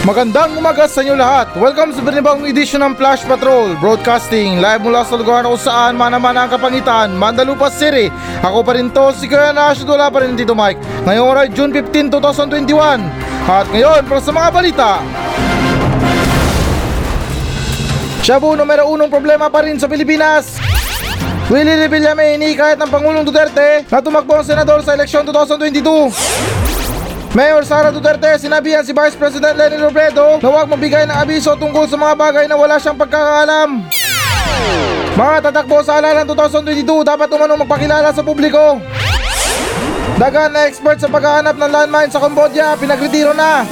Magandang umaga sa inyo lahat. Welcome sa panibagong edisyon ng Flash Patrol Broadcasting live mula sa lugar na kung saan manaman ang kapangitan, Mandalupas City. Ako pa rin to, si Kuya Nash wala pa rin dito Mike. Ngayong oras June 15, 2021. At ngayon, para sa mga balita. Shabu numero unong problema pa rin sa Pilipinas. Willie Revilla may kahit ng Pangulong Duterte na tumakbo ang senador sa eleksyon 2022. Mayor Sara Duterte sinabihan si Vice President Lenny Robredo na huwag mabigay ng abiso tungkol sa mga bagay na wala siyang pagkakaalam. Mga tatakbo sa halalan 2022 dapat umanong magpakilala sa publiko. Dagan na expert sa paghahanap ng landmine sa Cambodia, pinagretiro na.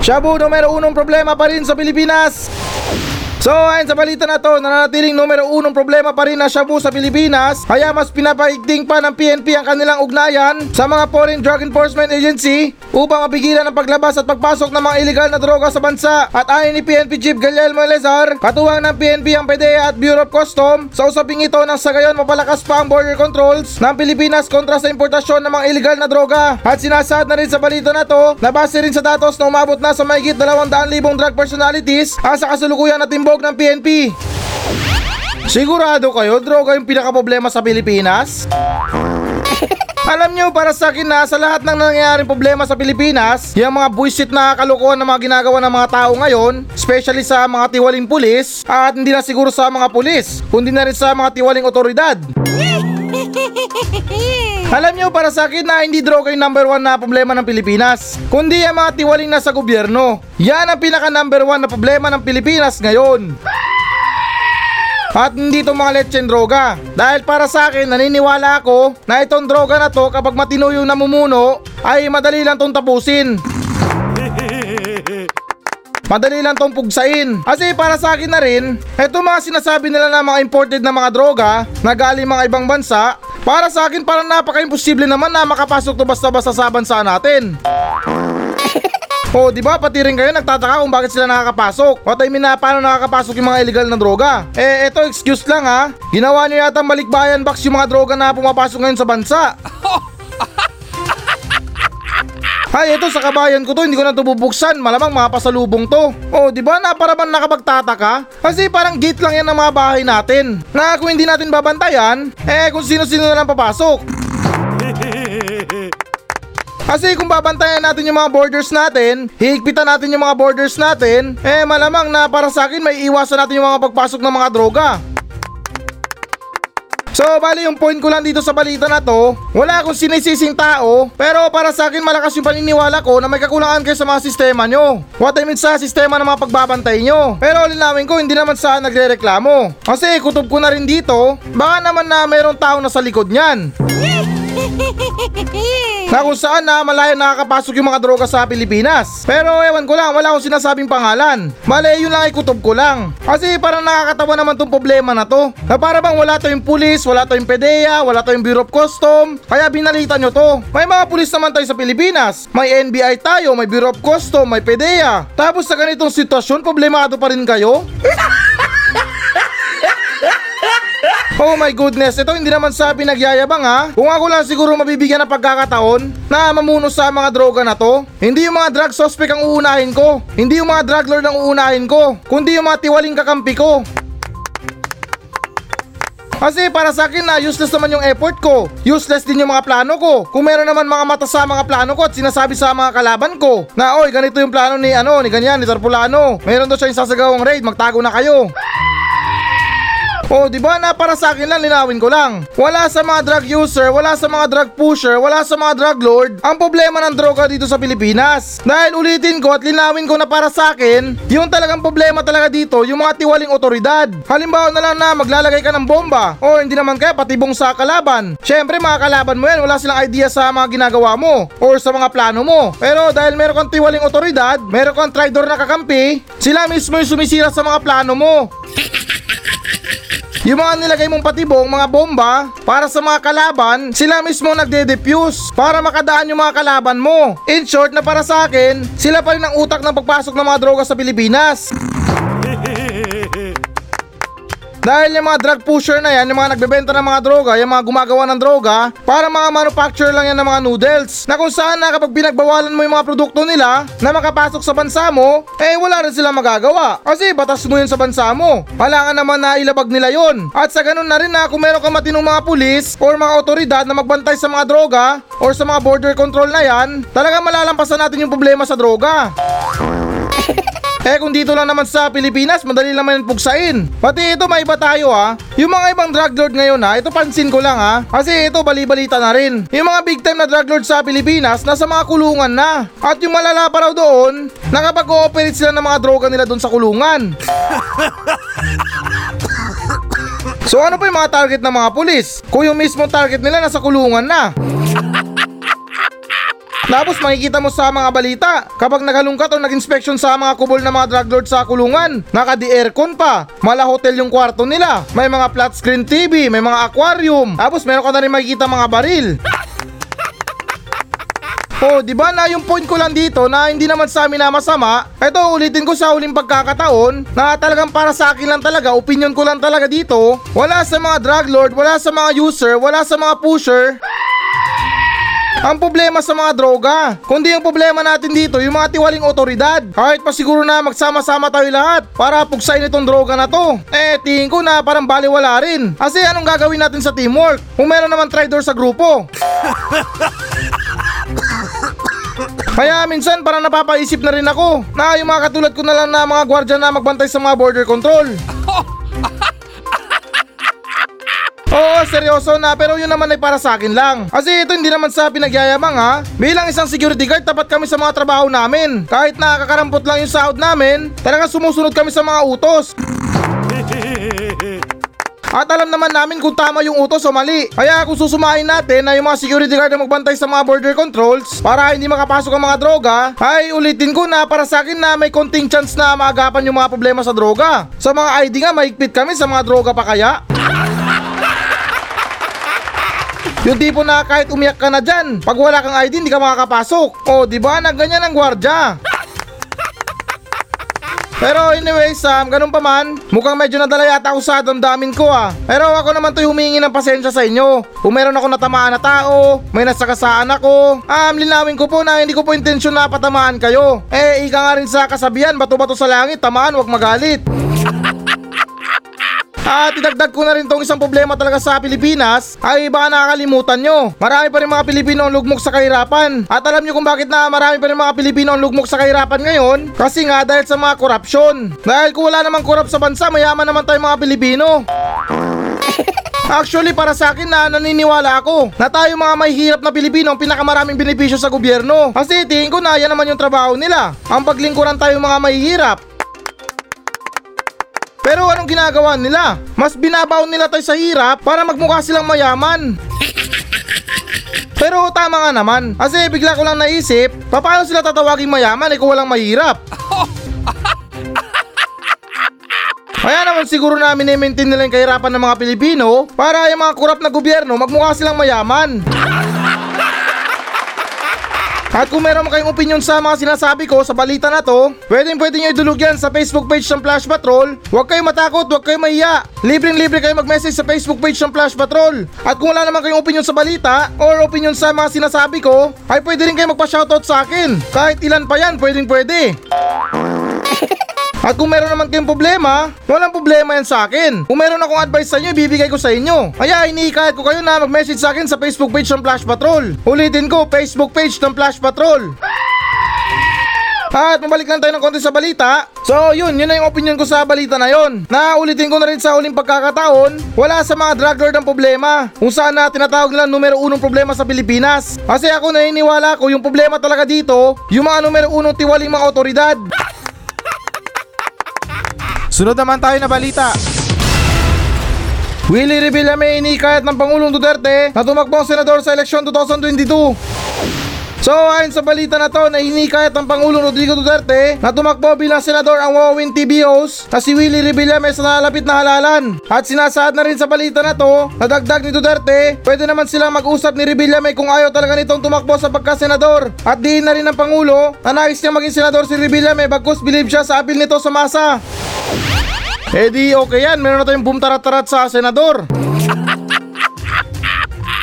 Shabu numero unong problema pa rin sa Pilipinas. So ayon sa balita na to, nananatiling numero unong problema pa rin na Shabu sa Pilipinas kaya mas pinapaigting pa ng PNP ang kanilang ugnayan sa mga Foreign Drug Enforcement Agency upang mapigilan ang paglabas at pagpasok ng mga illegal na droga sa bansa. At ayon ni PNP Chief Guillermo Elezar, katuwang ng PNP ang PDEA at Bureau of Custom, sa usaping ito nang sa gayon mapalakas pa ang border controls ng Pilipinas kontra sa importasyon ng mga illegal na droga. At sinasaad na rin sa balita na to na base rin sa datos na umabot na sa mahigit 200,000 drug personalities ang sa kasalukuyan na timbog timbog ng PNP. Sigurado kayo, droga yung pinaka-problema sa Pilipinas? Alam nyo, para sa akin na sa lahat ng nangyayaring problema sa Pilipinas, yung mga buisit na kalokohan na mga ginagawa ng mga tao ngayon, especially sa mga tiwaling pulis, at hindi na siguro sa mga pulis, kundi na rin sa mga tiwaling otoridad. Alam nyo, para sa akin na hindi droga yung number one na problema ng Pilipinas, kundi ang mga tiwaling nasa gobyerno. Yan ang pinaka number one na problema ng Pilipinas ngayon. At hindi itong mga lecheng droga. Dahil para sa akin, naniniwala ako na itong droga na to kapag matino yung namumuno, ay madali lang tong tapusin. Madali lang tong pugsain. Kasi para sa akin na rin, eto mga sinasabi nila na mga imported na mga droga na galing mga ibang bansa, para sa akin parang napaka-imposible naman na makapasok to basta-basta sa bansa natin. Oh, di ba? Pati rin kayo nagtataka kung bakit sila nakakapasok. What I mean na paano nakakapasok yung mga illegal na droga. Eh, eto excuse lang ha. Ginawa niyo yata balikbayan box yung mga droga na pumapasok ngayon sa bansa. Ay, ito sa kabayan ko to, hindi ko na to bubuksan. Malamang mga pasalubong to. Oh, di ba na para bang nakapagtataka? Kasi parang gate lang yan ng mga bahay natin. Na kung hindi natin babantayan, eh kung sino-sino na lang papasok. Kasi kung babantayan natin yung mga borders natin, higpitan natin yung mga borders natin, eh malamang na para sa akin may iwasan natin yung mga pagpasok ng mga droga. So, bali yung point ko lang dito sa balita na to, wala akong sinisising tao, pero para sa akin malakas yung paniniwala ko na may kakulangan kayo sa mga sistema nyo. What I mean sa sistema ng mga pagbabantay nyo. Pero linawin ko, hindi naman sa nagre-reklamo. Kasi kutob ko na rin dito, baka naman na mayroong tao na sa likod niyan. na kung saan na malayo nakakapasok yung mga droga sa Pilipinas. Pero ewan ko lang, wala akong sinasabing pangalan. Mali, yun lang ay kutob ko lang. Kasi parang nakakatawa naman tong problema na to. Na para bang wala to yung pulis, wala to yung PDEA, wala to yung Bureau of Custom. Kaya binalita nyo to. May mga pulis naman tayo sa Pilipinas. May NBI tayo, may Bureau of Custom, may PDEA. Tapos sa ganitong sitwasyon, problemado pa rin kayo? Oh my goodness, ito hindi naman sa pinagyayabang ha. Kung ako lang siguro mabibigyan ng pagkakataon na mamuno sa mga droga na to, hindi yung mga drug suspect ang uunahin ko. Hindi yung mga drug lord ang uunahin ko, kundi yung mga tiwaling kakampi ko. Kasi para sa akin na useless naman yung effort ko. Useless din yung mga plano ko. Kung meron naman mga mata sa mga plano ko at sinasabi sa mga kalaban ko na oy ganito yung plano ni ano ni ganyan ni Tarpulano. Meron daw siya yung sasagawang raid, magtago na kayo. Oh, di ba na para sa akin lang linawin ko lang. Wala sa mga drug user, wala sa mga drug pusher, wala sa mga drug lord ang problema ng droga dito sa Pilipinas. Dahil ulitin ko at linawin ko na para sa akin, yung talagang problema talaga dito, yung mga tiwaling otoridad. Halimbawa na lang na maglalagay ka ng bomba o hindi naman kaya patibong sa kalaban. Syempre mga kalaban mo yan, wala silang idea sa mga ginagawa mo or sa mga plano mo. Pero dahil meron kang tiwaling otoridad, meron kang traidor na kakampi, sila mismo yung sumisira sa mga plano mo. Yung mga nilagay mong patibong, mga bomba, para sa mga kalaban, sila mismo nagde-defuse para makadaan yung mga kalaban mo. In short na para sa akin, sila pa rin ang utak ng pagpasok ng mga droga sa Pilipinas. Dahil yung mga drug pusher na yan, yung mga nagbebenta ng mga droga, yung mga gumagawa ng droga, para mga manufacturer lang yan ng mga noodles. Na kung saan na kapag pinagbawalan mo yung mga produkto nila na makapasok sa bansa mo, eh wala rin sila magagawa. Kasi batas mo yun sa bansa mo. Kailangan naman na ilabag nila yon. At sa ganun na rin na kung meron ka matinong mga pulis or mga otoridad na magbantay sa mga droga or sa mga border control na yan, talaga malalampasan natin yung problema sa droga. Eh kung dito lang naman sa Pilipinas, madali naman pugsain. Pati ito may iba tayo ha. Yung mga ibang drug lord ngayon ha, ito pansin ko lang ha. Kasi ito bali-balita na rin. Yung mga big time na drug lord sa Pilipinas, nasa mga kulungan na. At yung malala pa raw doon, nakapag-ooperate sila ng mga droga nila doon sa kulungan. So ano pa yung mga target ng mga pulis? Kung yung mismo target nila nasa kulungan na. Tapos makikita mo sa mga balita, kapag naghalungkat o nag-inspection sa mga kubol ng mga drug lord sa kulungan, naka-aircon pa, mala hotel yung kwarto nila, may mga flat screen TV, may mga aquarium, tapos meron ka na rin makikita mga baril. Oh, di ba na yung point ko lang dito na hindi naman sa amin na masama. Ito ulitin ko sa huling pagkakataon na talagang para sa akin lang talaga, opinion ko lang talaga dito. Wala sa mga drug lord, wala sa mga user, wala sa mga pusher. Ang problema sa mga droga, kundi yung problema natin dito, yung mga tiwaling otoridad. Kahit pa siguro na magsama-sama tayo lahat para pugsain itong droga na to. Eh, tingin ko na parang baliwala rin. Kasi anong gagawin natin sa teamwork? Kung meron naman traitor sa grupo. Kaya minsan parang napapaisip na rin ako na yung mga katulad ko na lang na mga gwardya na magbantay sa mga border control. Oo, seryoso na pero yun naman ay para sa akin lang. Kasi ito hindi naman sa pinagyayamang ha. Bilang isang security guard, tapat kami sa mga trabaho namin. Kahit nakakarampot lang yung sahod namin, talaga sumusunod kami sa mga utos. At alam naman namin kung tama yung utos o mali. Kaya kung susumahin natin na yung mga security guard na magbantay sa mga border controls para hindi makapasok ang mga droga, ay ulitin ko na para sa akin na may konting chance na maagapan yung mga problema sa droga. Sa mga ID nga, mahigpit kami sa mga droga pa kaya. Yung tipo na kahit umiyak ka na dyan, pag wala kang ID, hindi ka makakapasok. O, di ba? Nagganyan ang gwardya. Pero anyway, Sam, ganun pa man, mukhang medyo nadala yata ako sa damdamin ko ah. Pero ako naman to humingi ng pasensya sa inyo. Kung meron ako natamaan na tao, may nasakasaan ako, um, linawin ko po na hindi ko po intensyon na patamaan kayo. Eh, ika nga rin sa kasabihan, bato-bato sa langit, tamaan, wag magalit. At idagdag ko na rin tong isang problema talaga sa Pilipinas ay baka nakakalimutan nyo. Marami pa rin mga Pilipino ang lugmok sa kahirapan. At alam nyo kung bakit na marami pa rin mga Pilipino ang lugmok sa kahirapan ngayon? Kasi nga dahil sa mga korupsyon. Dahil kung wala namang korap sa bansa, mayaman naman tayo mga Pilipino. Actually, para sa akin na naniniwala ako na tayo mga may hirap na Pilipino ang pinakamaraming benepisyo sa gobyerno. Kasi tingin ko na yan naman yung trabaho nila. Ang paglingkuran tayo mga mahihirap. Pero anong ginagawa nila? Mas binabaon nila tayo sa hirap para magmukha silang mayaman. Pero tama nga naman, kasi bigla ko lang naisip, paano sila tatawaging mayaman eh kung walang mahirap? Kaya naman siguro namin i-maintain nila yung kahirapan ng mga Pilipino para yung mga kurap na gobyerno magmukha silang mayaman. At kung meron kayong opinion sa mga sinasabi ko sa balita na to, pwedeng pwede nyo idulog yan sa Facebook page ng Flash Patrol. Huwag kayong matakot, huwag kayong mahiya. Libreng libre kayo mag-message sa Facebook page ng Flash Patrol. At kung wala naman kayong opinion sa balita or opinion sa mga sinasabi ko, ay pwede rin kayo magpa-shoutout sa akin. Kahit ilan pa yan, pwedeng pwede. At kung meron naman kayong problema, walang problema yan sa akin. Kung meron akong advice sa inyo, ibibigay ko sa inyo. Kaya iniikayat ko kayo na mag-message sa akin sa Facebook page ng Flash Patrol. Ulitin ko, Facebook page ng Flash Patrol. At mabalik lang tayo ng konti sa balita. So yun, yun na yung opinion ko sa balita na yon. Na ulitin ko na rin sa uling pagkakataon, wala sa mga drug lord ang problema. Kung saan na tinatawag nila numero unong problema sa Pilipinas. Kasi ako naniniwala ko yung problema talaga dito, yung mga numero unong tiwaling mga otoridad. Sunod naman tayo na balita. Willie Revilla may inikayat ng Pangulong Duterte na tumakbo ang senador sa eleksyon 2022. So ayon sa balita na to na hinikayat ng Pangulong Rodrigo Duterte na tumakbo bilang senador ang Wawin TV host na si Willie Revilla may sa na halalan. At sinasaad na rin sa balita na to na dagdag ni Duterte pwede naman silang mag-usap ni Revilla may kung ayaw talaga nitong tumakbo sa pagkasenador. At diin na rin ng Pangulo na nais niyang maging senador si Revilla may bagkus believe siya sa apil nito sa masa. Eh di okay yan, meron na tayong boom tarat-tarat sa senador.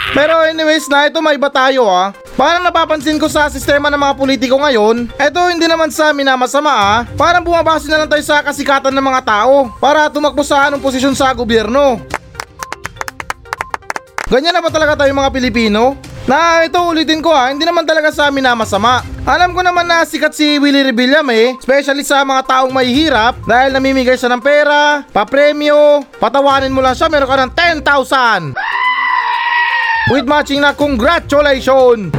Pero anyways na ito may iba tayo ah. Parang napapansin ko sa sistema ng mga politiko ngayon, eto hindi naman sa minamasama ah, parang bumabase na lang tayo sa kasikatan ng mga tao para tumakbo sa anong posisyon sa gobyerno. Ganyan na ba talaga tayo mga Pilipino? Na ito ulitin ko ha, hindi naman talaga sa amin na masama. Alam ko naman na sikat si Willie Rebelliam eh, especially sa mga taong may hirap dahil namimigay siya ng pera, papremyo, patawanin mo lang siya meron ka ng 10,000. With matching na congratulations!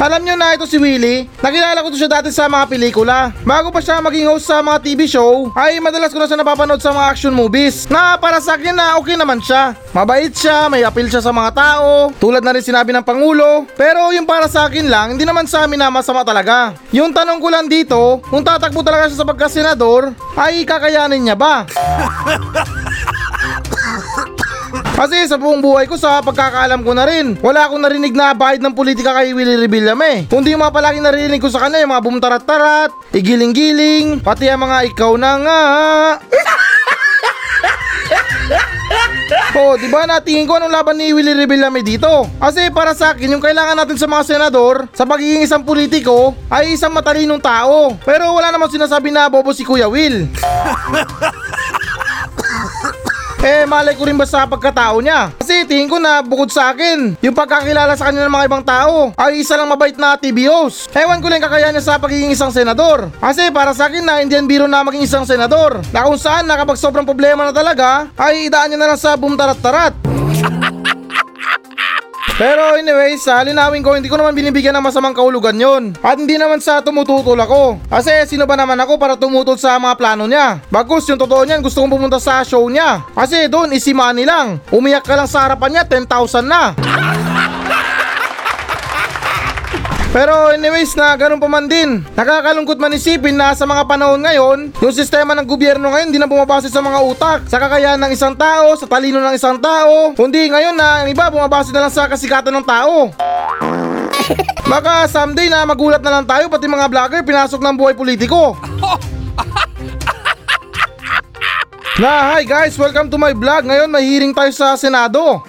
Alam nyo na ito si Willie, nakilala ko to siya dati sa mga pelikula. Bago pa siya maging host sa mga TV show, ay madalas ko na siya napapanood sa mga action movies. Na para sa akin na okay naman siya. Mabait siya, may appeal siya sa mga tao, tulad na rin sinabi ng Pangulo. Pero yung para sa akin lang, hindi naman sa amin na masama talaga. Yung tanong ko lang dito, kung tatakbo talaga siya sa pagkasenador, ay kakayanin niya ba? Kasi sa buong buhay ko sa pagkakaalam ko na rin, wala akong narinig na bahid ng politika kay Willie Rebelliam eh. Kundi yung mga palaging narinig ko sa kanya, yung mga bumtarat-tarat, igiling-giling, pati ang mga ikaw na nga. Oh, di ba natingin ko anong laban ni Willie Rebelliam eh dito? Kasi para sa akin, yung kailangan natin sa mga senador, sa pagiging isang politiko, ay isang matalinong tao. Pero wala namang sinasabi na bobo si Kuya Will. Eh, malay ko rin ba sa pagkatao niya? Kasi tingin ko na bukod sa akin, yung pagkakilala sa kanya ng mga ibang tao ay isa lang mabait na TBOs. Ewan ko lang kakayahan niya sa pagiging isang senador. Kasi para sa akin na hindi yan biro na maging isang senador. Na kung saan na kapag sobrang problema na talaga, ay idaan niya na lang sa bumtarat-tarat. Pero anyways, sa linawin ko, hindi ko naman binibigyan ng masamang kahulugan yon. At hindi naman sa tumututol ako. Kasi sino ba naman ako para tumutol sa mga plano niya? Bagus, yung totoo niyan, gusto kong pumunta sa show niya. Kasi doon, easy money lang. Umiyak ka lang sa harapan niya, 10,000 na. Pero anyways na ganun pa man din. Nakakalungkot man isipin na sa mga panahon ngayon, yung sistema ng gobyerno ngayon hindi na bumabase sa mga utak, sa kakayahan ng isang tao, sa talino ng isang tao, kundi ngayon na ang iba bumabase na lang sa kasikatan ng tao. Baka someday na magulat na lang tayo pati mga vlogger pinasok ng buhay politiko. Na, hi guys, welcome to my vlog. Ngayon may hearing tayo sa Senado.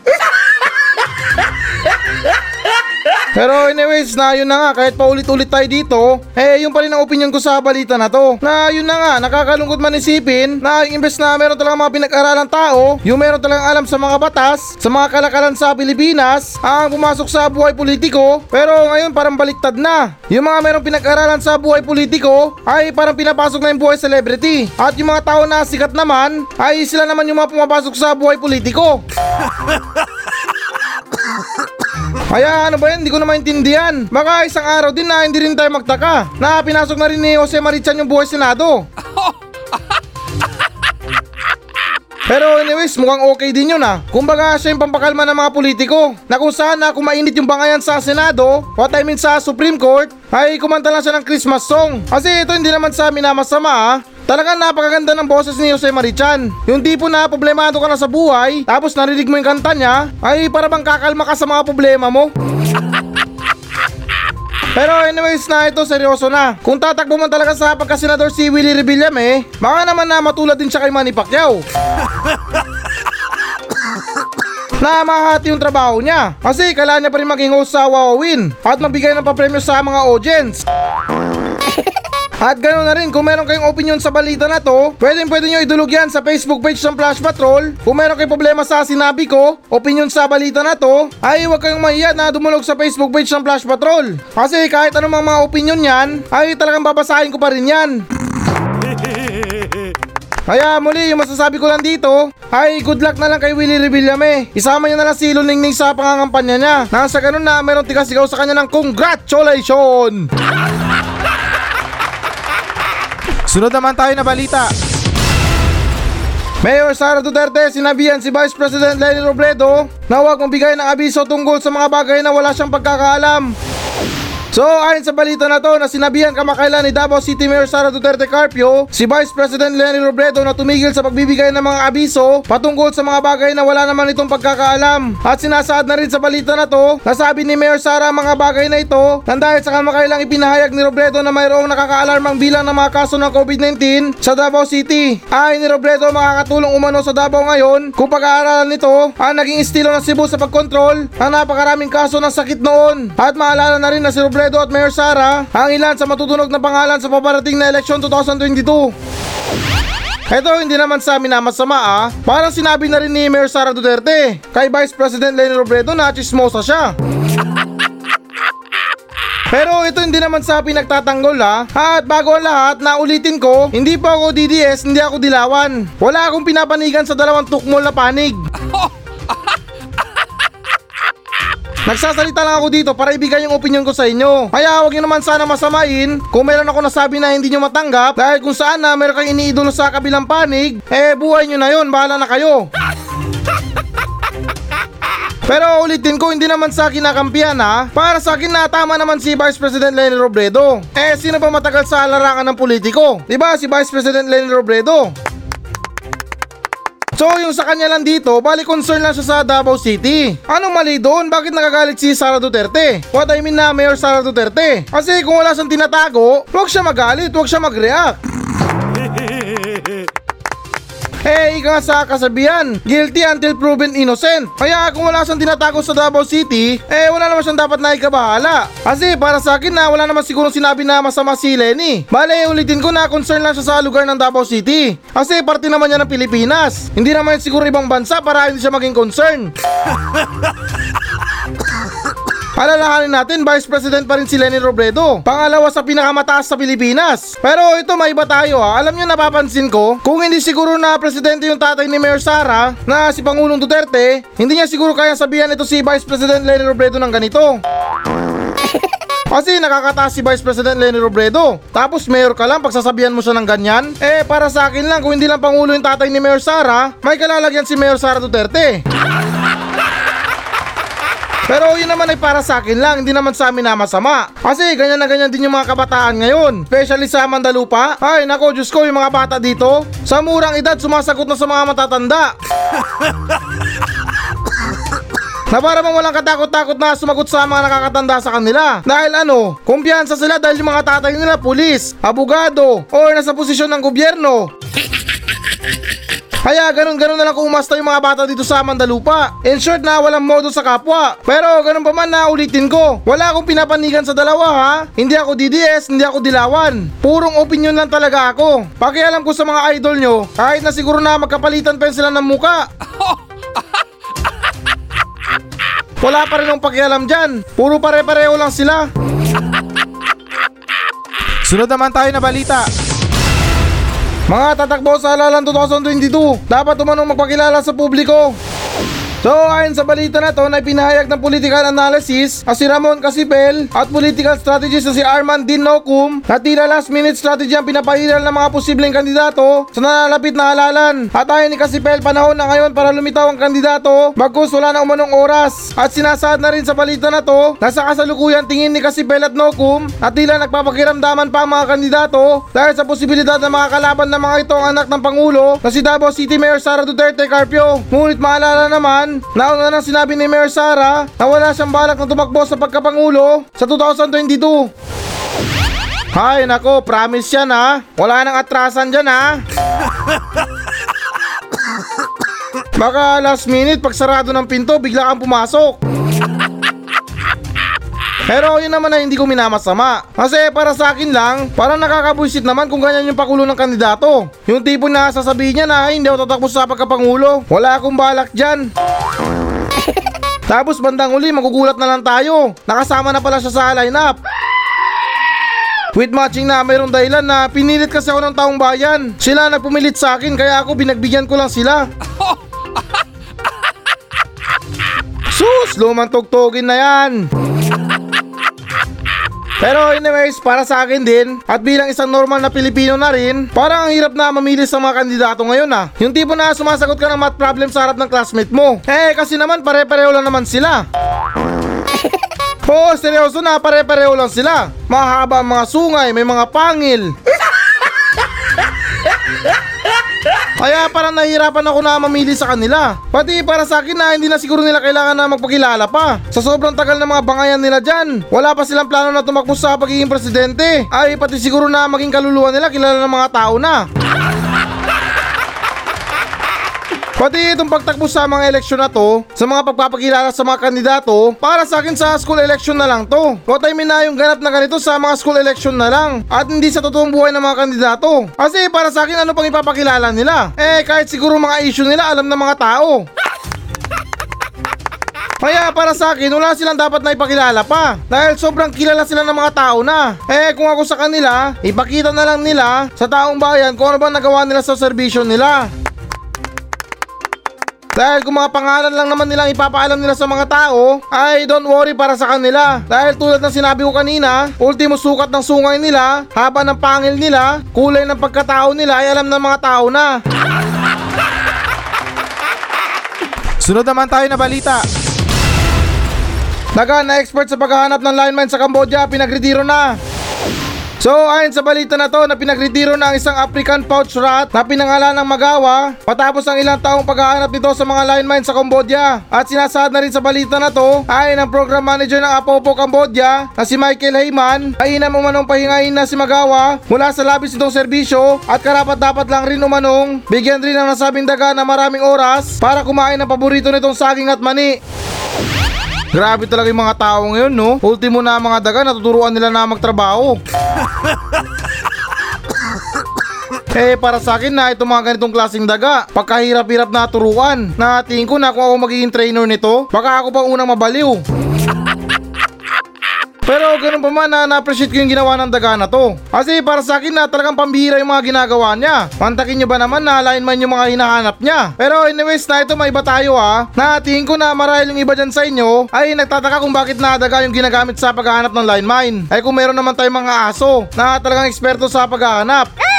Pero anyways, na yun na nga, kahit paulit-ulit tayo dito, eh yun pa rin ang opinion ko sa balita na to. Na yun na nga, nakakalungkot man isipin na yung imbes na meron talagang mga pinag-aralang tao, yung meron talagang alam sa mga batas, sa mga kalakalan sa Pilipinas, ang pumasok sa buhay politiko, pero ngayon parang baliktad na. Yung mga meron pinag-aralan sa buhay politiko, ay parang pinapasok na yung buhay celebrity. At yung mga tao na sikat naman, ay sila naman yung mga pumapasok sa buhay politiko. Kaya ano ba yan, hindi ko na maintindihan. Baka isang araw din na hindi rin tayo magtaka na pinasok na rin ni Jose Marichan yung buhay senado. Pero anyways, mukhang okay din yun ah. Kumbaga siya yung pampakalma ng mga politiko. Na kung saan na kung mainit yung bangayan sa Senado, what I mean sa Supreme Court, ay kumanta lang siya ng Christmas song. Kasi ito hindi naman sa amin na masama ah. Talagang napakaganda ng boses ni Jose Marichan. Yung tipo na problemado ka na sa buhay, tapos narinig mo yung kanta niya, ay para bang kakalma ka sa mga problema mo. Pero anyways na ito, seryoso na. Kung tatakbo man talaga sa pagkasenador si Willie Rebelliam eh, baka naman na matulad din siya kay Manny Pacquiao. na mahati yung trabaho niya. Kasi kailangan niya pa rin maging host sa Wawawin at magbigay ng papremyo sa mga audience. At ganoon na rin, kung meron kayong opinion sa balita na to, pwedeng pwede nyo idulog yan sa Facebook page ng Flash Patrol. Kung meron kayong problema sa sinabi ko, opinion sa balita na to, ay huwag kayong mahiya na dumulog sa Facebook page ng Flash Patrol. Kasi kahit anong mga opinion yan, ay talagang babasahin ko pa rin yan. Kaya muli, yung masasabi ko lang dito, ay good luck na lang kay Willie Revillame. Isama niya na lang si Luningning sa pangangampanya niya. Nasa ganun na meron tigas-sigaw sa kanya ng congratulations! Sunod naman tayo na balita. Mayor Sara Duterte sinabihan si Vice President Lenny Robredo na huwag mong bigay ng abiso tungkol sa mga bagay na wala siyang pagkakaalam. So ayon sa balita na to na sinabihan kamakailan ni Davao City Mayor Sara Duterte Carpio si Vice President Lenny Robredo na tumigil sa pagbibigay ng mga abiso patungkol sa mga bagay na wala naman itong pagkakaalam. At sinasaad na rin sa balita na to na sabi ni Mayor Sara ang mga bagay na ito nang dahil sa kamakailang ipinahayag ni Robredo na mayroong nakakaalarmang bilang ng mga kaso ng COVID-19 sa Davao City. Ayon ni Robredo makakatulong umano sa Davao ngayon kung pag-aaralan nito ang naging estilo ng Cebu sa pagkontrol ng napakaraming kaso ng sakit noon. At maalala na rin na si Robredo at Mayor Sara ang ilan sa matutunog na pangalan sa paparating na eleksyon 2022. Ito hindi naman sa amin na masama ah. Parang sinabi na rin ni Mayor Sara Duterte kay Vice President Lenny Robredo na chismosa siya. Pero ito hindi naman sa pinagtatanggol ha. At bago ang lahat, naulitin ko, hindi po ako DDS, hindi ako dilawan. Wala akong pinapanigan sa dalawang tukmol na panig. Nagsasalita lang ako dito para ibigay yung opinion ko sa inyo. Kaya huwag nyo naman sana masamain kung meron ako nasabi na hindi nyo matanggap dahil kung saan na meron kayong iniidolo sa kabilang panig, eh buhay nyo na yun, bahala na kayo. Pero ulitin ko, hindi naman sa akin nakampihan ha. Para sa akin na tama naman si Vice President Lenny Robredo. Eh, sino ba matagal sa larangan ng politiko? Di ba si Vice President Lenny Robredo? So yung sa kanya lang dito, bali concern lang siya sa Davao City. Anong mali doon? Bakit nagagalit si Sara Duterte? What I mean na Mayor Sara Duterte? Kasi kung wala siyang tinatago, huwag siya magalit, huwag siya mag-react. Eh, ika nga sa kasabihan, guilty until proven innocent. Kaya kung wala siyang tinatago sa Davao City, eh wala naman siyang dapat na ikabahala. Kasi para sa akin na wala naman siguro sinabi na masama si Lenny. Bale, ulitin ko na concern lang siya sa lugar ng Davao City. Kasi parte naman niya ng Pilipinas. Hindi naman siguro ibang bansa para hindi siya maging concern. Alalahanin natin, Vice President pa rin si Lenny Robredo. Pangalawa sa pinakamataas sa Pilipinas. Pero ito may iba tayo ha. Alam nyo napapansin ko, kung hindi siguro na presidente yung tatay ni Mayor Sara, na si Pangulong Duterte, hindi niya siguro kaya sabihan ito si Vice President Lenny Robredo ng ganito. Kasi nakakataas si Vice President Lenny Robredo. Tapos mayor ka lang, pagsasabihan mo siya ng ganyan. Eh, para sa akin lang, kung hindi lang Pangulo yung tatay ni Mayor Sara, may kalalagyan si Mayor Sara Duterte. Pero yun naman ay para sa akin lang, hindi naman sa amin na masama. Kasi ganyan na ganyan din yung mga kabataan ngayon. Especially sa Mandalupa. Ay nako, Diyos ko, yung mga bata dito. Sa murang edad, sumasagot na sa mga matatanda. na para bang walang katakot-takot na sumagot sa mga nakakatanda sa kanila. Dahil ano, kumpiyansa sila dahil yung mga tatay nila pulis, abogado, or nasa posisyon ng gobyerno. Kaya ganun-ganun na lang kung umasta yung mga bata dito sa Mandalupa. In short na walang modo sa kapwa. Pero ganun pa man na ulitin ko. Wala akong pinapanigan sa dalawa ha. Hindi ako DDS, hindi ako dilawan. Purong opinion lang talaga ako. Pakialam ko sa mga idol nyo, kahit na siguro na magkapalitan pa sila ng muka. Wala pa rin ang pakialam dyan. Puro pare-pareho lang sila. Sunod naman tayo na balita. Mga tatakbo sa halalan 2022, dapat umanong magpakilala sa publiko. So ayon sa balita na to na pinahayag ng political analysis na si Ramon Casipel at political strategist na si Arman Din Nokum na tila last minute strategy ang pinapairal ng mga posibleng kandidato sa nalalapit na halalan. At ayon ni Casipel panahon na ngayon para lumitaw ang kandidato bagkus wala na umanong oras. At sinasaad na rin sa balita na to na sa kasalukuyan tingin ni Casipel at Nokum at tila nagpapakiramdaman pa ang mga kandidato dahil sa posibilidad na mga kalaban ng mga ito ang anak ng Pangulo na si Davao City Mayor Sara Duterte Carpio. Ngunit maalala naman Nauna nang sinabi ni Mayor Sara na wala siyang balak na tumakbo sa pagkapangulo sa 2022. Hay nako, promise yan ha. Wala nang atrasan dyan ha. Baka last minute pag sarado ng pinto bigla kang pumasok. Pero yun naman na hindi ko minamasama. Kasi para sa akin lang, parang nakakabuisit naman kung ganyan yung pakulo ng kandidato. Yung tipo na sasabihin niya na "Ay, hindi ako tatakbo sa pagkapangulo. Wala akong balak dyan. Tapos bandang uli, magugulat na lang tayo. Nakasama na pala siya sa lineup. With matching na mayroong dahilan na pinilit kasi ako ng taong bayan. Sila nagpumilit sa akin kaya ako binagbigyan ko lang sila. Sus, lumang tugtugin na yan. Pero anyways, para sa akin din, at bilang isang normal na Pilipino na rin, parang ang hirap na mamili sa mga kandidato ngayon ah. Yung tipo na sumasagot ka ng math problem sa harap ng classmate mo. Eh kasi naman pare-pareho lang naman sila. Oo, seryoso na, pare-pareho lang sila. Mahaba ang mga sungay, may mga pangil. Kaya parang nahihirapan ako na mamili sa kanila. Pati para sa akin na hindi na siguro nila kailangan na magpakilala pa. Sa sobrang tagal ng mga bangayan nila dyan, wala pa silang plano na tumakbo sa pagiging presidente. Ay pati siguro na maging kaluluwa nila kilala ng mga tao na. Pati itong pagtakbo sa mga eleksyon na to, sa mga pagpapakilala sa mga kandidato, para sa akin sa school election na lang to. What I na yung ganap na ganito sa mga school election na lang, at hindi sa totoong buhay ng mga kandidato. Kasi para sa akin ano pang ipapakilala nila? Eh kahit siguro mga issue nila alam ng mga tao. Kaya para sa akin, wala silang dapat na ipakilala pa. Dahil sobrang kilala sila ng mga tao na. Eh kung ako sa kanila, ipakita na lang nila sa taong bayan kung ano ba nagawa nila sa serbisyo nila. Dahil kung mga pangalan lang naman nilang ipapaalam nila sa mga tao, ay don't worry para sa kanila. Dahil tulad ng sinabi ko kanina, ultimo sukat ng sungay nila, haba ng pangil nila, kulay ng pagkatao nila ay alam ng mga tao na. Sunod naman tayo na balita. Daga na expert sa paghahanap ng lineman sa Cambodia, pinagretiro na. So ayon sa balita na to na pinagretiro na ang isang African pouch rat na pinangalan ng Magawa patapos ang ilang taong paghahanap nito sa mga linemen sa Cambodia. At sinasaad na rin sa balita na to ay ng program manager ng Apopo Cambodia na si Michael Heyman ay inam umanong pahingain na si Magawa mula sa labis nitong serbisyo at karapat dapat lang rin umanong bigyan rin ng nasabing daga na maraming oras para kumain ng paborito nitong saging at mani. Grabe talaga yung mga tao ngayon, no? Ultimo na mga daga, natuturuan nila na magtrabaho. Eh para sa akin na itong mga ganitong klaseng daga Pagkahirap-hirap na turuan Na tingin ko na kung ako magiging trainer nito Baka ako pa unang mabaliw pero ganun pa man na na-appreciate ko yung ginawa ng daga na to. Kasi para sa akin na talagang pambihira yung mga ginagawa niya. Mantakin nyo ba naman na alignment yung mga hinahanap niya? Pero anyways na ito may iba tayo ha. Na tingin ko na marahil yung iba dyan sa inyo ay nagtataka kung bakit nadaga yung ginagamit sa paghahanap ng line mine. Ay kung meron naman tayong mga aso na talagang eksperto sa paghahanap.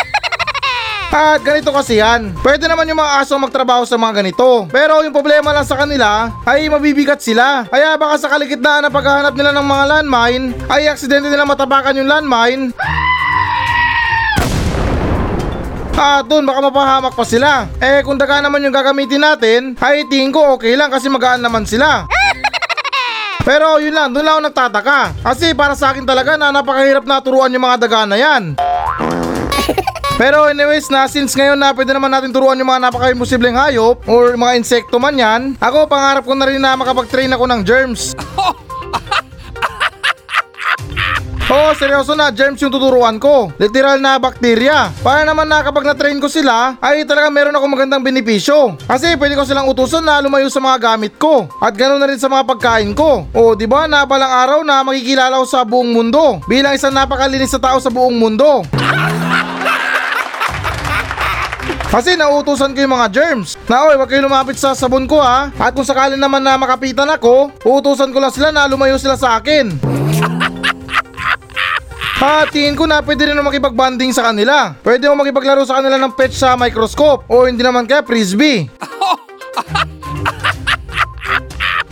At ganito kasi yan. Pwede naman yung mga aso magtrabaho sa mga ganito. Pero yung problema lang sa kanila ay mabibigat sila. Kaya baka sa kaligitnaan ng paghahanap nila ng mga landmine ay aksidente nila matapakan yung landmine. Ah, dun baka mapahamak pa sila. Eh kung daga naman yung gagamitin natin, ay tingin ko okay lang kasi magaan naman sila. Pero yun lang, doon lang ako nagtataka. Kasi para sa akin talaga na napakahirap na turuan yung mga daga na yan. Pero anyways na since ngayon na pwede naman natin turuan yung mga napaka-imposibleng hayop or mga insekto man yan, ako pangarap ko na rin na makapag-train ako ng germs. Oo, seryoso na, germs yung tuturuan ko. Literal na bakterya. Para naman na kapag na-train ko sila, ay talaga meron ako magandang benepisyo. Kasi pwede ko silang utusan na lumayo sa mga gamit ko. At ganoon na rin sa mga pagkain ko. O, di ba na balang araw na makikilala ko sa buong mundo. Bilang isang napakalinis na tao sa buong mundo. Kasi nauutusan ko yung mga germs na oy wag kayo lumapit sa sabon ko ha at kung sakali naman na makapitan ako uutusan ko lang sila na lumayo sila sa akin Ha, tingin ko na pwede rin makipagbanding sa kanila. Pwede mo makipaglaro sa kanila ng pet sa microscope o hindi naman kaya frisbee.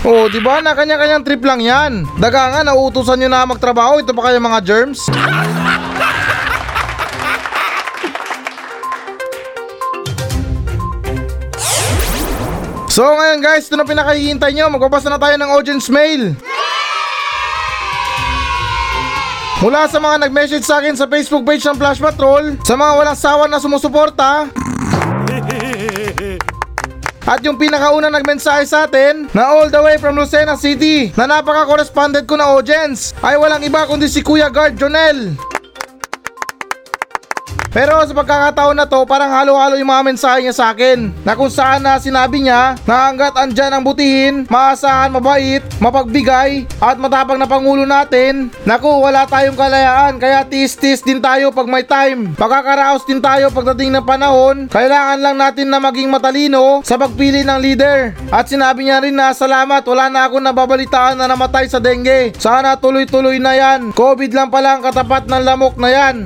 Oh, di ba? Na kanya-kanyang trip lang 'yan. Daga nga nauutusan niyo na magtrabaho, ito pa kaya mga germs. So ngayon guys, ito na pinakahihintay nyo. Magbabasa na tayo ng audience mail. Mula sa mga nag-message sa akin sa Facebook page ng Flash Patrol, sa mga walang sawa na sumusuporta, at yung pinakauna nagmensahe sa atin na all the way from Lucena City na napaka-correspondent ko na audience ay walang iba kundi si Kuya Guard Jonel. Pero sa pagkakataon na to, parang halo-halo yung mga mensahe niya sa akin na kung saan na sinabi niya na hanggat andyan ang butihin, maasahan, mabait, mapagbigay at matapang na pangulo natin, naku wala tayong kalayaan kaya tis-tis din tayo pag may time. Makakaraos din tayo pagdating ng panahon, kailangan lang natin na maging matalino sa pagpili ng leader. At sinabi niya rin na salamat, wala na ako nababalitaan na namatay sa dengue. Sana tuloy-tuloy na yan. COVID lang pala ang katapat ng lamok na yan.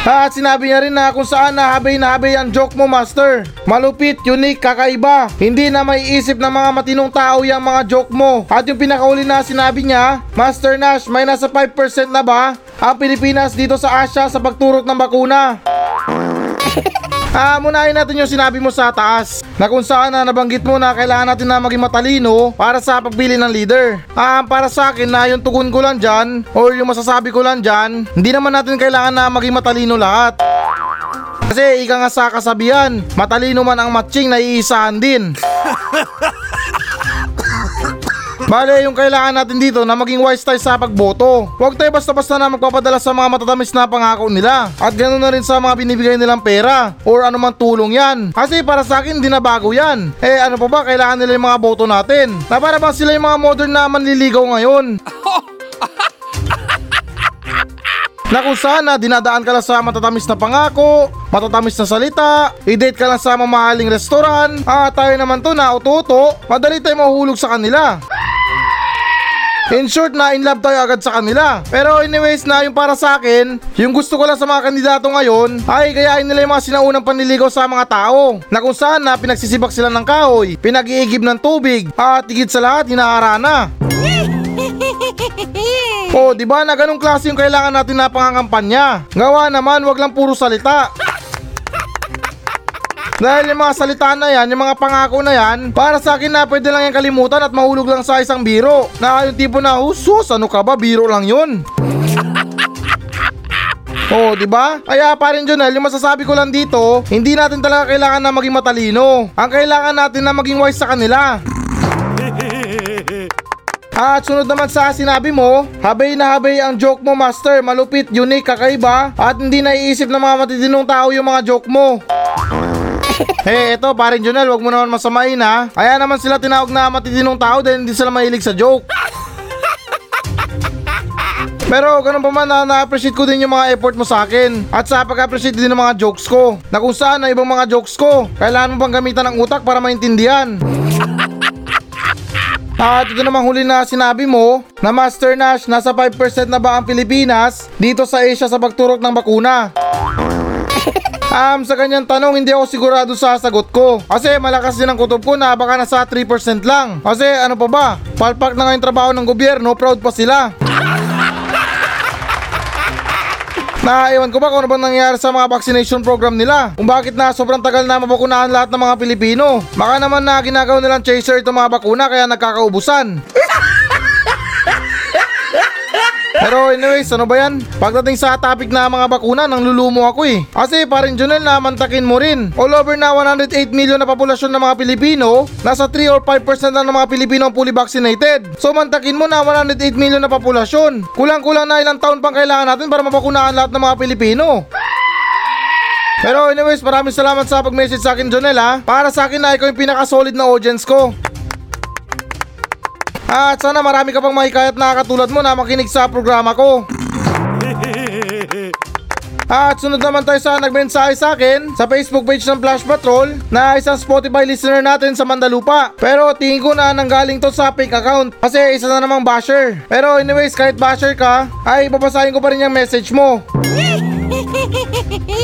At sinabi niya rin na kung saan nahabay nahabay ang joke mo master. Malupit, unique, kakaiba. Hindi na may isip ng mga matinong tao yung mga joke mo. At yung pinakauli na sinabi niya, Master Nash, may nasa 5% na ba ang Pilipinas dito sa Asia sa pagturok ng bakuna? Ah, munahin natin yung sinabi mo sa taas na kung saan na nabanggit mo na kailangan natin na maging matalino para sa pagpili ng leader. Ah, para sa akin na yung tugon ko lang dyan or yung masasabi ko lang dyan, hindi naman natin kailangan na maging matalino lahat. Kasi ika nga sa kasabihan, matalino man ang matching na iisahan din. Bale, yung kailangan natin dito na maging wise tayo sa pagboto. Huwag tayo basta-basta na magpapadala sa mga matatamis na pangako nila. At ganoon na rin sa mga binibigay nilang pera or anumang tulong yan. Kasi para sa akin, di na bago yan. Eh ano pa ba, kailangan nila yung mga boto natin. Na para ba sila yung mga modern na manliligaw ngayon? na kung saan na dinadaan ka lang sa matatamis na pangako, matatamis na salita, i-date ka lang sa mamahaling restoran, ah tayo naman to na uto madali tayo mahulog sa kanila. In short na in love tayo agad sa kanila. Pero anyways na yung para sa akin, yung gusto ko lang sa mga kandidato ngayon ay gayahin nila yung mga sinaunang panliligaw sa mga tao. Na kung saan na pinagsisibak sila ng kahoy, pinag-iigib ng tubig, at higit sa lahat hinaharana. Oh, di ba na ganong klase yung kailangan natin na pangangampanya? Gawa naman, wag lang puro salita. Dahil yung mga salita na yan, yung mga pangako na yan, para sa akin na pwede lang yung kalimutan at mahulog lang sa isang biro. Na yung tipo na, husus, ano ka ba, biro lang yun. Oh, di ba? Kaya pa rin Jonel, yung masasabi ko lang dito, hindi natin talaga kailangan na maging matalino. Ang kailangan natin na maging wise sa kanila. At sunod naman sa sinabi mo, habay na habay ang joke mo master, malupit, unique, kakaiba, at hindi naiisip ng mga matitinong tao yung mga joke mo. Eh, eto, parin Junel, wag mo naman masamain ha. Kaya naman sila tinawag na matitinong tao dahil hindi sila mahilig sa joke. Pero ganun pa man na na-appreciate ko din yung mga effort mo sa akin At sa pag-appreciate din ng mga jokes ko Na kung saan na ibang mga jokes ko Kailangan mo bang gamitan ng utak para maintindihan at ito namang huli na sinabi mo na Master Nash, nasa 5% na ba ang Pilipinas dito sa Asia sa pagturok ng bakuna? Um, sa kanyang tanong, hindi ako sigurado sa sagot ko. Kasi malakas din ang kutob ko na baka nasa 3% lang. Kasi ano pa ba, palpak na ngayon trabaho ng gobyerno, proud pa sila. Na ewan ko ba kung ano bang nangyayari sa mga vaccination program nila. Kung bakit na sobrang tagal na mabakunahan lahat ng mga Pilipino. Baka naman na ginagawa nilang chaser itong mga bakuna kaya nagkakaubusan. Pero anyways, ano ba yan? Pagdating sa topic na mga bakuna, nang lulumo ako eh. Kasi parin Junel na mantakin mo rin. All over na 108 million na populasyon ng mga Pilipino, nasa 3 or 5% lang ng mga Pilipino ang fully vaccinated. So mantakin mo na 108 million na populasyon. Kulang-kulang na ilang taon pang kailangan natin para mabakunahan lahat ng mga Pilipino. Pero anyways, maraming salamat sa pag-message sa akin, Jonel ha. Para sa akin na ikaw yung pinaka-solid na audience ko. At sana marami ka pang mahikayat na katulad mo na makinig sa programa ko. At sunod naman tayo sa nagmensahe sa akin sa Facebook page ng Flash Patrol na isang Spotify listener natin sa Mandalupa. Pero tingin ko na nanggaling to sa fake account kasi isa na namang basher. Pero anyways kahit basher ka ay babasahin ko pa rin yung message mo.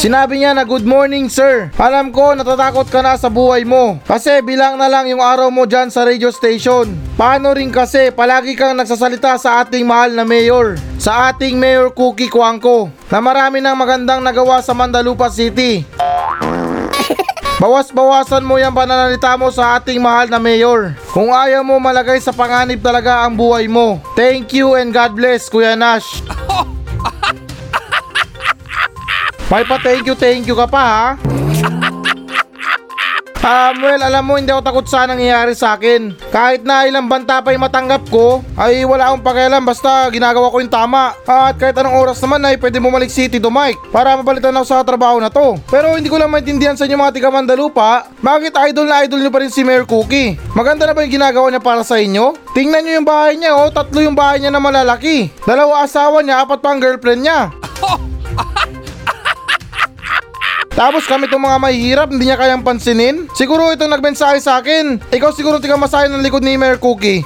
Sinabi niya na good morning sir. Alam ko natatakot ka na sa buhay mo. Kasi bilang na lang yung araw mo dyan sa radio station. Paano rin kasi palagi kang nagsasalita sa ating mahal na mayor. Sa ating Mayor Cookie Kuangko. Na marami ng magandang nagawa sa Mandalupa City. Bawas-bawasan mo yung pananalita mo sa ating mahal na mayor. Kung ayaw mo malagay sa panganib talaga ang buhay mo. Thank you and God bless Kuya Nash. May pa thank you, thank you ka pa ha. Um, well, alam mo, hindi ako takot sa nangyayari sa akin. Kahit na ilang banta pa yung matanggap ko, ay wala akong pakialam basta ginagawa ko yung tama. At kahit anong oras naman ay pwede bumalik city to Mike para mapalitan ako sa trabaho na to. Pero hindi ko lang maintindihan sa inyo mga tiga Mandalupa, bakit idol na idol nyo pa rin si Mayor Cookie? Maganda na ba yung ginagawa niya para sa inyo? Tingnan nyo yung bahay niya oh, tatlo yung bahay niya na malalaki. Dalawa asawa niya, apat pa ang girlfriend niya. Tapos kami itong mga mahihirap, hindi niya kayang pansinin. Siguro itong nagmensahe sa akin. Ikaw siguro tiga masahe ng likod ni Mayor Cookie.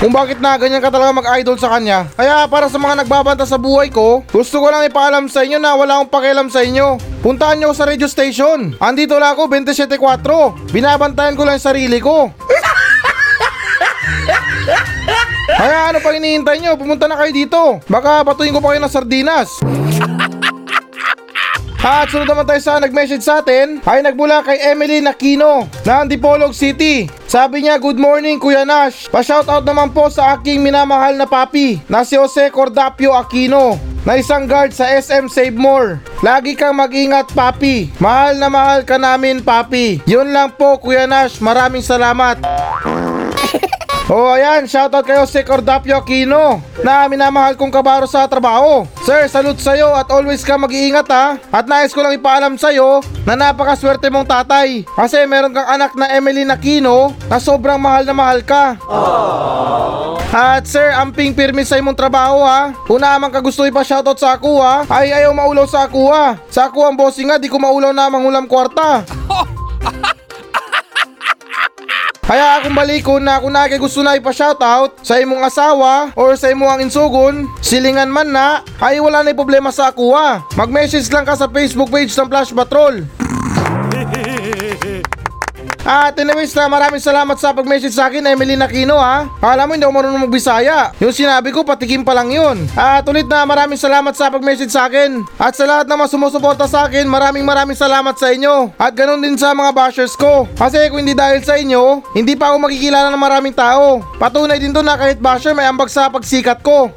kung bakit na ganyan ka talaga mag-idol sa kanya. Kaya para sa mga nagbabanta sa buhay ko, gusto ko lang ipaalam sa inyo na wala akong pakialam sa inyo. Puntahan nyo sa radio station. Andito lang ako 27.4. Binabantayan ko lang sarili ko. Kaya ano pa hinihintay nyo? Pumunta na kayo dito. Baka batuin ko pa kayo ng sardinas. At sunod naman tayo sa nag-message sa atin ay nagmula kay Emily Nakino na Antipolog City. Sabi niya, Good morning Kuya Nash. Pa-shoutout naman po sa aking minamahal na papi na si Jose Cordapio Aquino na isang guard sa SM Save More. Lagi kang mag-ingat papi. Mahal na mahal ka namin papi. Yun lang po Kuya Nash. Maraming salamat. Oh, ayan, shoutout kayo si Cordapio Aquino na minamahal kong kabaro sa trabaho. Sir, salute sa'yo at always ka mag-iingat ha. At nais ko lang ipaalam sa'yo na napakaswerte mong tatay. Kasi meron kang anak na Emily Aquino na sobrang mahal na mahal ka. At sir, amping pirmi sa imong trabaho ha. Kung naman ka gusto ipa-shoutout sa ako ha, ay ayaw maulaw sa ako ha. Sa ako ang bossing nga, di ko maulaw na mangulam kwarta. Kaya akong balikon na kung na kay gusto na ipa-shoutout sa imong asawa or sa imong insugon, silingan man na, ay wala na problema sa ako ha. Mag-message lang ka sa Facebook page ng Flash Patrol. At anyways na maraming salamat sa pag-message sa akin Emily Nakino ha? Akala mo hindi ako marunong magbisaya. Yung sinabi ko patikim pa lang yun. At ulit na maraming salamat sa pag-message sa akin. At sa lahat na mga sumusuporta sa akin Maraming maraming salamat sa inyo. At ganun din sa mga bashers ko. Kasi kung hindi dahil sa inyo Hindi pa ako makikilala ng maraming tao. Patunay din to na kahit basher may ambag sa pagsikat ko